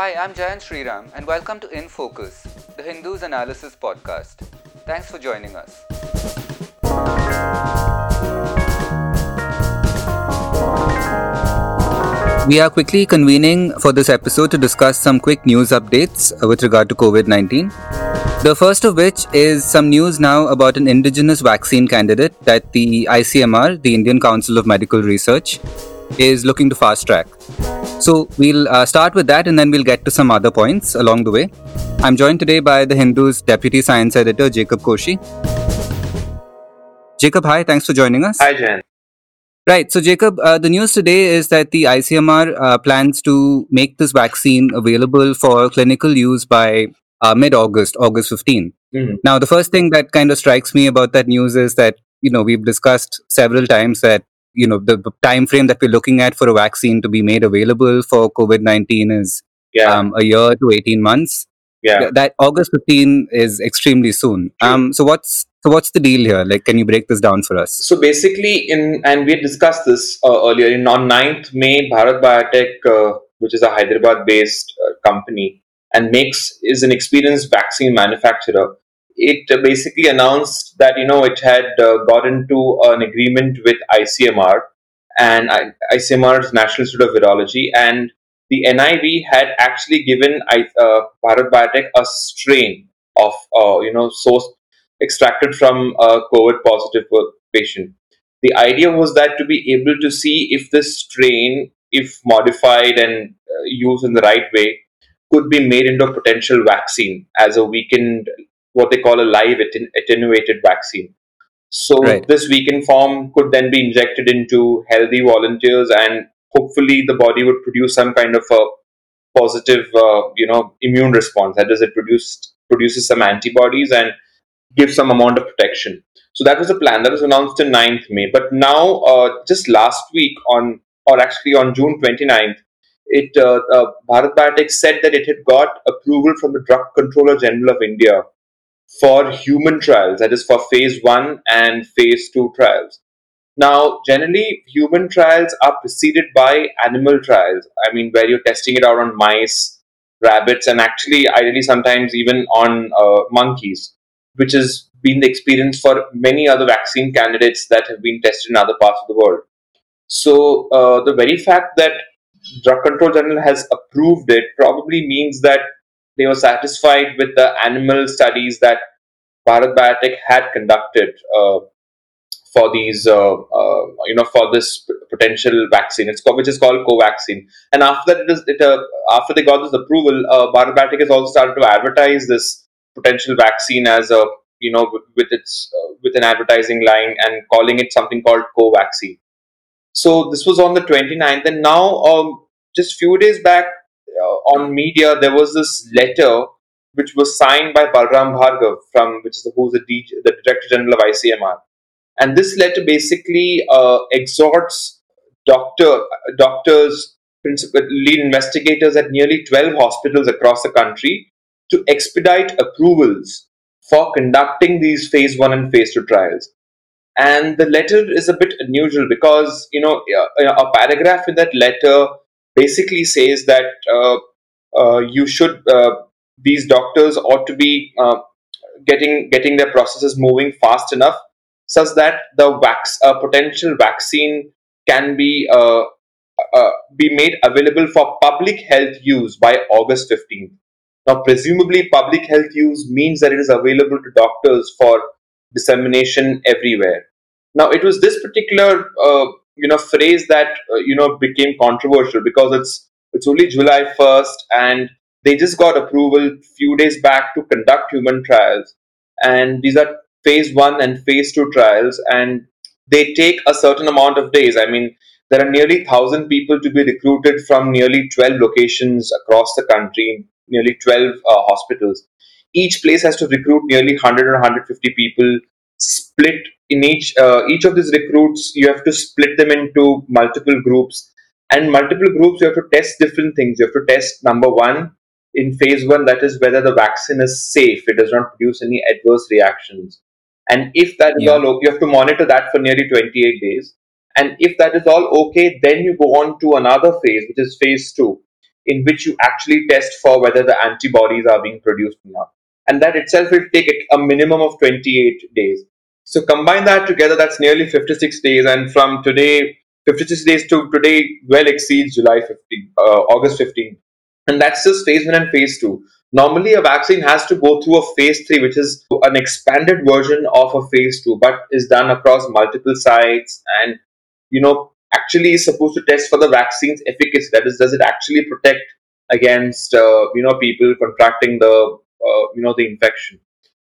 Hi, I'm Jayant Sriram, and welcome to In Focus, the Hindus Analysis Podcast. Thanks for joining us. We are quickly convening for this episode to discuss some quick news updates uh, with regard to COVID 19. The first of which is some news now about an indigenous vaccine candidate that the ICMR, the Indian Council of Medical Research, is looking to fast track. So we'll uh, start with that and then we'll get to some other points along the way. I'm joined today by the Hindu's deputy science editor, Jacob Koshy. Jacob, hi, thanks for joining us. Hi, Jen. Right. So, Jacob, uh, the news today is that the ICMR uh, plans to make this vaccine available for clinical use by uh, mid August, August 15. Mhm. Now, the first thing that kind of strikes me about that news is that, you know, we've discussed several times that, you know, the time frame that we're looking at for a vaccine to be made available for COVID 19 is Yeah, um, a year to 18 months. yeah. That August 15 is extremely soon. True. Um, so, what's so what's the deal here? Like, can you break this down for us? So basically, in and we had discussed this uh, earlier. In on 9th May, Bharat Biotech, uh, which is a Hyderabad-based uh, company and makes is an experienced vaccine manufacturer, it basically announced that you know it had uh, got into an agreement with ICMR and I, ICMR's National Institute of Virology, and the NIV had actually given I, uh, Bharat Biotech a strain of uh, you know SARS extracted from a COVID positive patient. The idea was that to be able to see if this strain, if modified and uh, used in the right way, could be made into a potential vaccine as a weakened, what they call a live atten- attenuated vaccine. So Right. this weakened form could then be injected into healthy volunteers, and hopefully the body would produce some kind of a positive, uh, you know, immune response. That is, it produced produces some antibodies and gives some amount of protection. So that was the plan. That was announced in 9th May. But now, uh, just last week on, or actually on June 29th, it uh, uh, Bharat Biotech said that it had got approval from the Drug Controller General of India for human trials, that is for phase one and phase two trials. Now, generally, human trials are preceded by animal trials. I mean, where you're testing it out on mice, rabbits, and actually, ideally, sometimes even on uh, monkeys, which has been the experience for many other vaccine candidates that have been tested in other parts of the world. So, uh, the very fact that Drug Control General has approved it probably means that they were satisfied with the animal studies that Bharat Biotech had conducted uh, for these, uh, uh, you know, for this potential vaccine. It's called, which is called Covaxin. And after that, it is, it, uh, after they got this approval, uh, Bharat Biotech has also started to advertise this potential vaccine as a, you know, with, with its uh, with an advertising line and calling it something called Covaxin. So this was on the 29th, and now um, just few days back Uh, on media there was this letter which was signed by Balram Bhargav from which is the, who's the, the Director General of ICMR, and this letter basically uh, exhorts doctor uh, doctors, principal uh, lead investigators at nearly 12 hospitals across the country to expedite approvals for conducting these phase one and phase two trials. And the letter is a bit unusual because you know a, a paragraph in that letter basically says that uh, uh, you should uh, these doctors ought to be getting getting their processes moving fast enough such that the uh, potential vaccine can be uh, uh, be made available for public health use by August 15th. Now, presumably, public health use means that it is available to doctors for dissemination everywhere. Now, it was this particular uh, you know phrase that uh, you know became controversial because it's it's only July first, and they just got approval few days back to conduct human trials, and these are phase one and phase two trials, and they take a certain amount of days. I mean, there are nearly thousand people to be recruited from nearly twelve locations across the country, nearly twelve uh, hospitals. Each place has to recruit nearly 100 or 150 people split in each uh, each of these recruits you have to split them into multiple groups. And multiple groups you have to test different things. You have to test number one in phase one that is whether the vaccine is safe. It does not produce any adverse reactions. And if that is Yeah. all okay, you have to monitor that for nearly 28 days. And if that is all okay then you go on to another phase which is phase two in which you actually test for whether the antibodies are being produced or not. And that itself will take a minimum of 28 days. So combine that together, that's nearly 56 days. And from today, 56 days to today well exceeds July 15, uh, August 15. And that's just phase one and phase two. Normally, a vaccine has to go through a phase three, which is an expanded version of a phase two, but is done across multiple sites and, you know, actually is supposed to test for the vaccine's efficacy. That is, does it actually protect against, uh, you know, people contracting the, you know, the infection?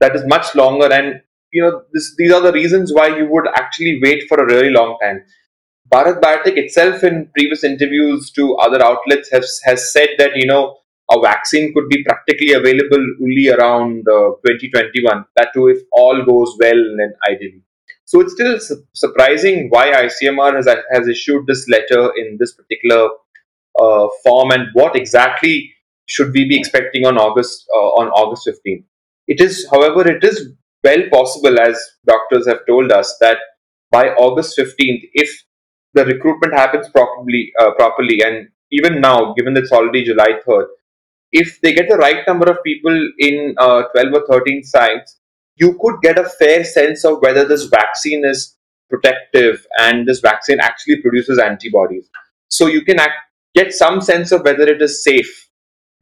That is much longer and you know, this, these are the reasons why you would actually wait for a really long time. Bharat Biotech itself, in previous interviews to other outlets, has has said that you know a vaccine could be practically available only around uh, 2021. That too, if all goes well and ideally. So it's still su- surprising why ICMR has has issued this letter in this particular uh, form, and what exactly should we be expecting on August uh, on August 15th. It is, however, it is well possible, as doctors have told us, that by August 15th, if the recruitment happens properly, uh, properly, and even now, given that it's already July 3rd, if they get the right number of people in uh, 12 or 13 sites, you could get a fair sense of whether this vaccine is protective and this vaccine actually produces antibodies. So you can act, get some sense of whether it is safe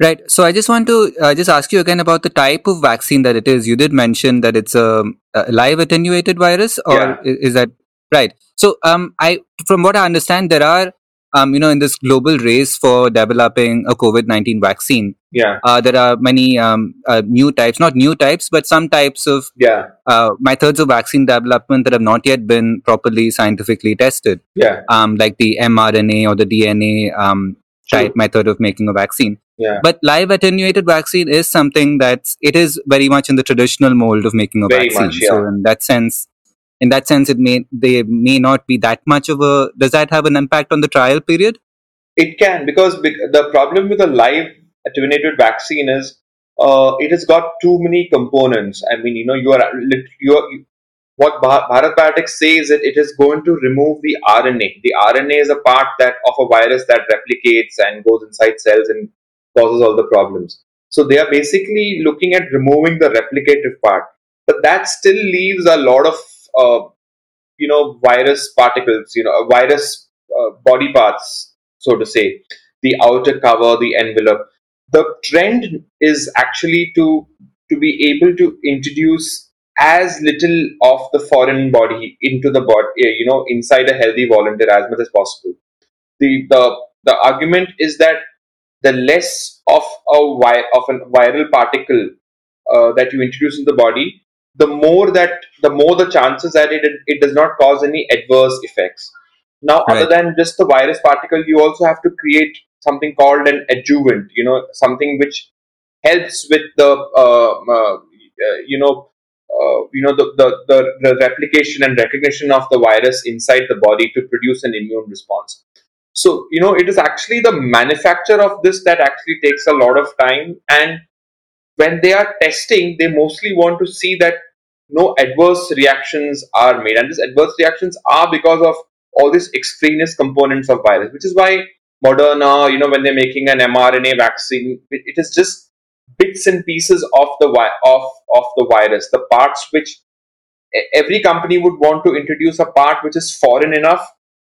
Right. So I just want to uh, just ask you again about the type of vaccine that it is. You did mention that it's a, a live attenuated virus, or Yeah. is, is that right? So um, I from what I understand, there are um, you know, in this global race for developing a COVID nineteen vaccine, Yeah, uh, there are many um, uh, new types, not new types, but some types of yeah, uh, methods of vaccine development that have not yet been properly scientifically tested, yeah, um, like the mRNA or the DNA um, type method of making a vaccine. Yeah. But live attenuated vaccine is something that's it is very much in the traditional mold of making a Very vaccine. much, yeah. So in that sense, in that sense, it may they may not be that much of a. Does that have an impact on the trial period? It can because the problem with a live attenuated vaccine is uh, it has got too many components. I mean, you know, you are you are what Bha- Bharat Biotech says that it is going to remove the RNA. The RNA is a part that of a virus that replicates and goes inside cells and causes all the problems. So they are basically looking at removing the replicative part, but that still leaves a lot of uh, you know virus particles, you know, virus uh, body parts, so to say, the outer cover, the envelope. The trend is actually to to be able to introduce as little of the foreign body into the body, you know, inside a healthy volunteer as much as possible. The the the argument is that the less of a vi- of a viral particle uh, that you introduce in the body, the more that the more the chances that it it does not cause any adverse effects. Now, other than just the virus particle, you also have to create something called an adjuvant. You know, something which helps with the uh, uh, you know uh, you know the, the, the, the replication and recognition of the virus inside the body to produce an immune response. So you know it is actually the manufacture of this that actually takes a lot of time, and when they are testing, they mostly want to see that no adverse reactions are made, and these adverse reactions are because of all these extraneous components of virus, which is why Moderna, you know, when they're making an mRNA vaccine, it, is just bits and pieces of the vi- of of the virus, the parts which every company would want to introduce a part which is foreign enough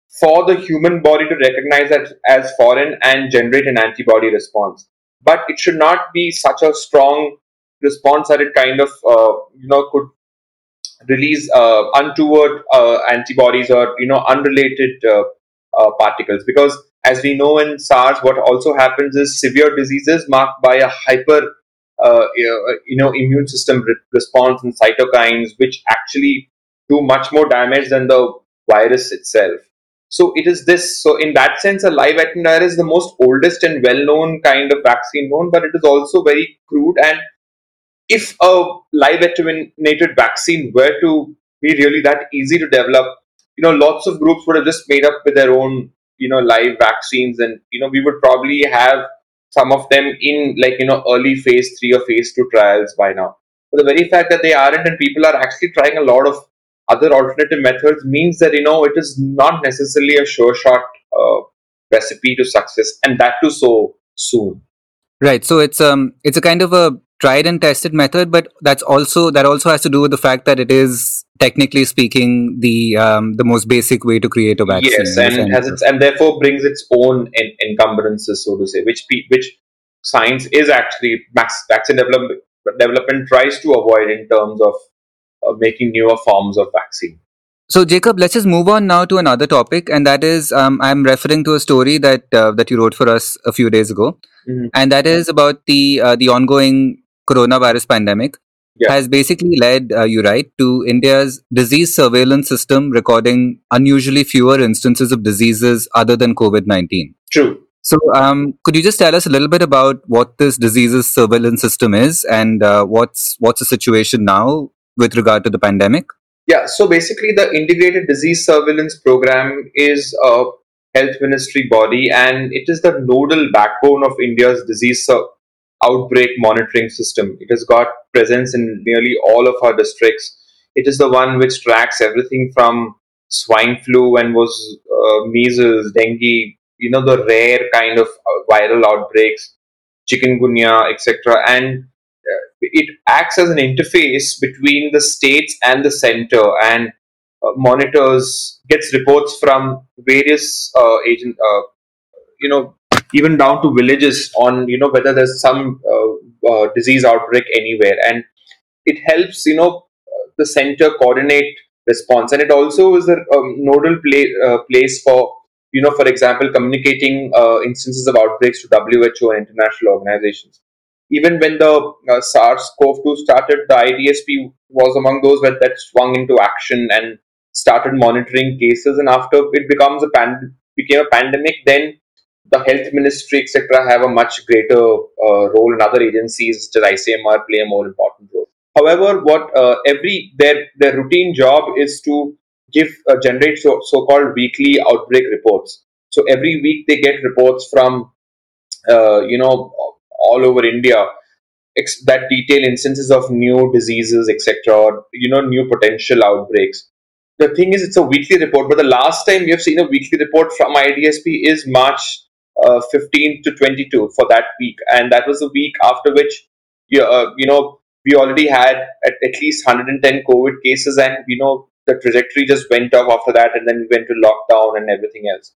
for the human body to recognize that as foreign and generate an antibody response. But it should not be such a strong response that it kind of uh, you know could release uh, untoward uh, antibodies or you know unrelated uh, uh, particles because as we know in SARS, what also happens is severe diseases marked by a hyper uh, you know immune system re- response and cytokines, which actually do much more damage than the virus itself. So it is this. So in that sense, a live attenuator is the most oldest and well-known kind of vaccine known, but it is also very crude. And if a live attenuated vaccine were to be really that easy to develop, you know, lots of groups would have just made up with their own, you know, live vaccines, and you know, we would probably have some of them in like you know early phase three or phase two trials by now. But the very fact that they aren't and people are actually trying a lot of other alternative methods means that you know it is not necessarily a sure shot uh, recipe to success, and that too so soon. Right. So it's um it's a kind of a tried and tested method, but that's also that also has to do with the fact that it is technically speaking the um, the most basic way to create a vaccine. Yes, and has its and therefore brings its own en- encumbrances, so to say, which pe- which science is actually max- vaccine development development tries to avoid in terms of making newer forms of vaccine. So, Jacob, let's just move on now to another topic, and that is um, I'm referring to a story that uh, that you wrote for us a few days ago, mm-hmm. and that is about the uh, the ongoing coronavirus pandemic. Yeah. Has basically led, uh, you right, to India's disease surveillance system recording unusually fewer instances of diseases other than COVID 19. True. So, um, could you just tell us a little bit about what this diseases surveillance system is and uh, what's what's the situation now with regard to the pandemic? Yeah, so basically, the Integrated Disease Surveillance Program is a health ministry body and it is the nodal backbone of India's disease outbreak monitoring system. It has got presence in nearly all of our districts. It is the one which tracks everything from swine flu and was uh, measles, dengue, you know, the rare kind of uh, viral outbreaks, chikungunya, etc. And it acts as an interface between the states and the center and uh, monitors gets reports from various uh, agent uh, you know even down to villages on you know whether there's some uh, uh, disease outbreak anywhere. And it helps you know the center coordinate response. And it also is a um, nodal play, uh, place for you know for example communicating instances of outbreaks to WHO and international organizations even when the uh, SARS-CoV-2 started, the IDSP was among those that, that swung into action and started monitoring cases. And after it becomes a pand- became a pandemic, then the health ministry, etc., have a much greater uh, role, and other agencies such as ICMR play a more important role. However, what uh, every their their routine job is to give uh, generate so, so-called weekly outbreak reports. So every week they get reports from uh, you know all over India ex- that detail instances of new diseases, etc., you know new potential outbreaks. The thing is, it's a weekly report, but the last time we have seen a weekly report from IDSP is March uh, 15 to 22 for that week, and that was the week after which you, uh, you know we already had at, at least 110 COVID cases, and you know the trajectory just went off after that, and then we went to lockdown and everything else.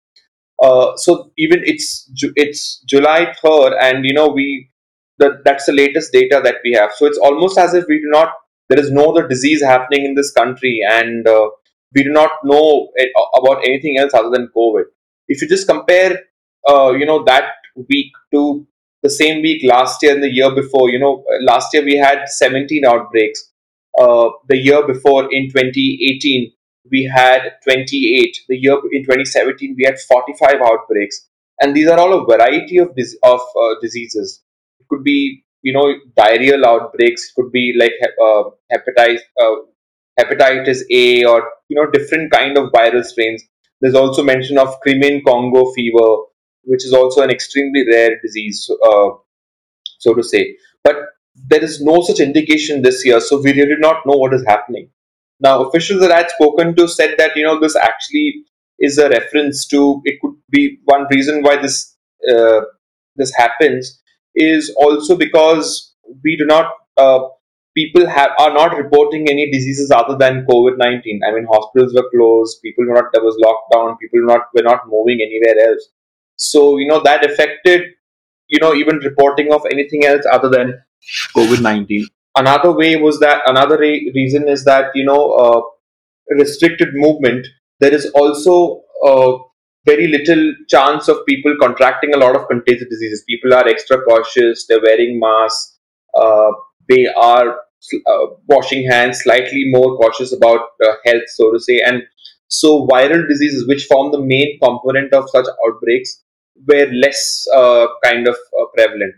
Uh, so even it's it's July third, and you know we that that's the latest data that we have. So it's almost as if we do not there is no other disease happening in this country, and uh, we do not know about anything else other than COVID. If you just compare, uh, you know, that week to the same week last year and the year before, you know, last year we had 17 outbreaks. Uh, the year before in 2018 we had 28. The year in 2017, we had 45 outbreaks. And these are all a variety of, of uh, diseases. It could be, you know, diarrheal outbreaks. It could be like uh, hepatitis, uh, hepatitis A or, you know, different kind of viral strains. There's also mention of Crimean Congo fever, which is also an extremely rare disease, uh, so to say. But there is no such indication this year, so we really do not know what is happening. Now, officials that I had spoken to said that you know this actually is a reference to it could be one reason why this uh, this happens is also because we do not uh, people have are not reporting any diseases other than COVID nineteen. I mean, hospitals were closed, people were not there was lockdown, people were not were not moving anywhere else. So you know that affected you know even reporting of anything else other than COVID nineteen another way was that another re- reason is that you know uh, restricted movement there is also uh, very little chance of people contracting a lot of contagious diseases. People are extra cautious they're wearing masks uh, they are uh, washing hands slightly more cautious about uh, health so to say. And so viral diseases which form the main component of such outbreaks were less uh, kind of prevalent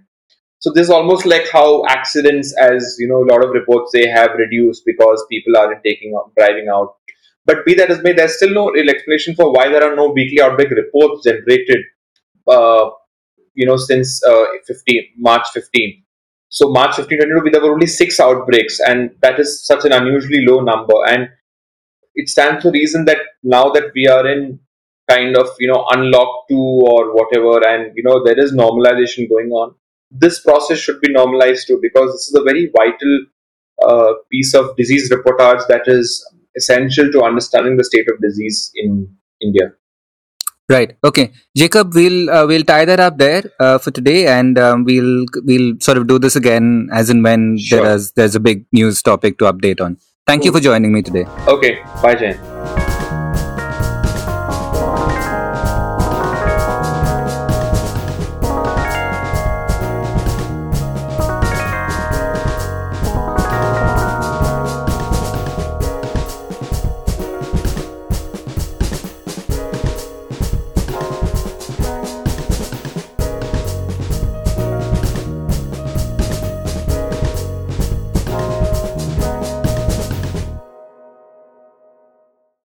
so this is almost like how accidents, as you know, a lot of reports say have reduced because people aren't taking out, driving out. But be that as may, there's still no real explanation for why there are no weekly outbreak reports generated. Uh, you know, since uh, 15 March 15. So March 15, 2022, there were only six outbreaks, and that is such an unusually low number. And it stands to reason that now that we are in kind of you know unlock to or whatever, and you know there is normalization going on. This process should be normalized too because this is a very vital uh, piece of disease reportage that is essential to understanding the state of disease in India. Right. Okay, Jacob. We'll uh, we'll tie that up there uh, for today, and um, we'll we'll sort of do this again as and when Sure. there is there's a big news topic to update on. Thank you for joining me today. Okay, bye, Jen.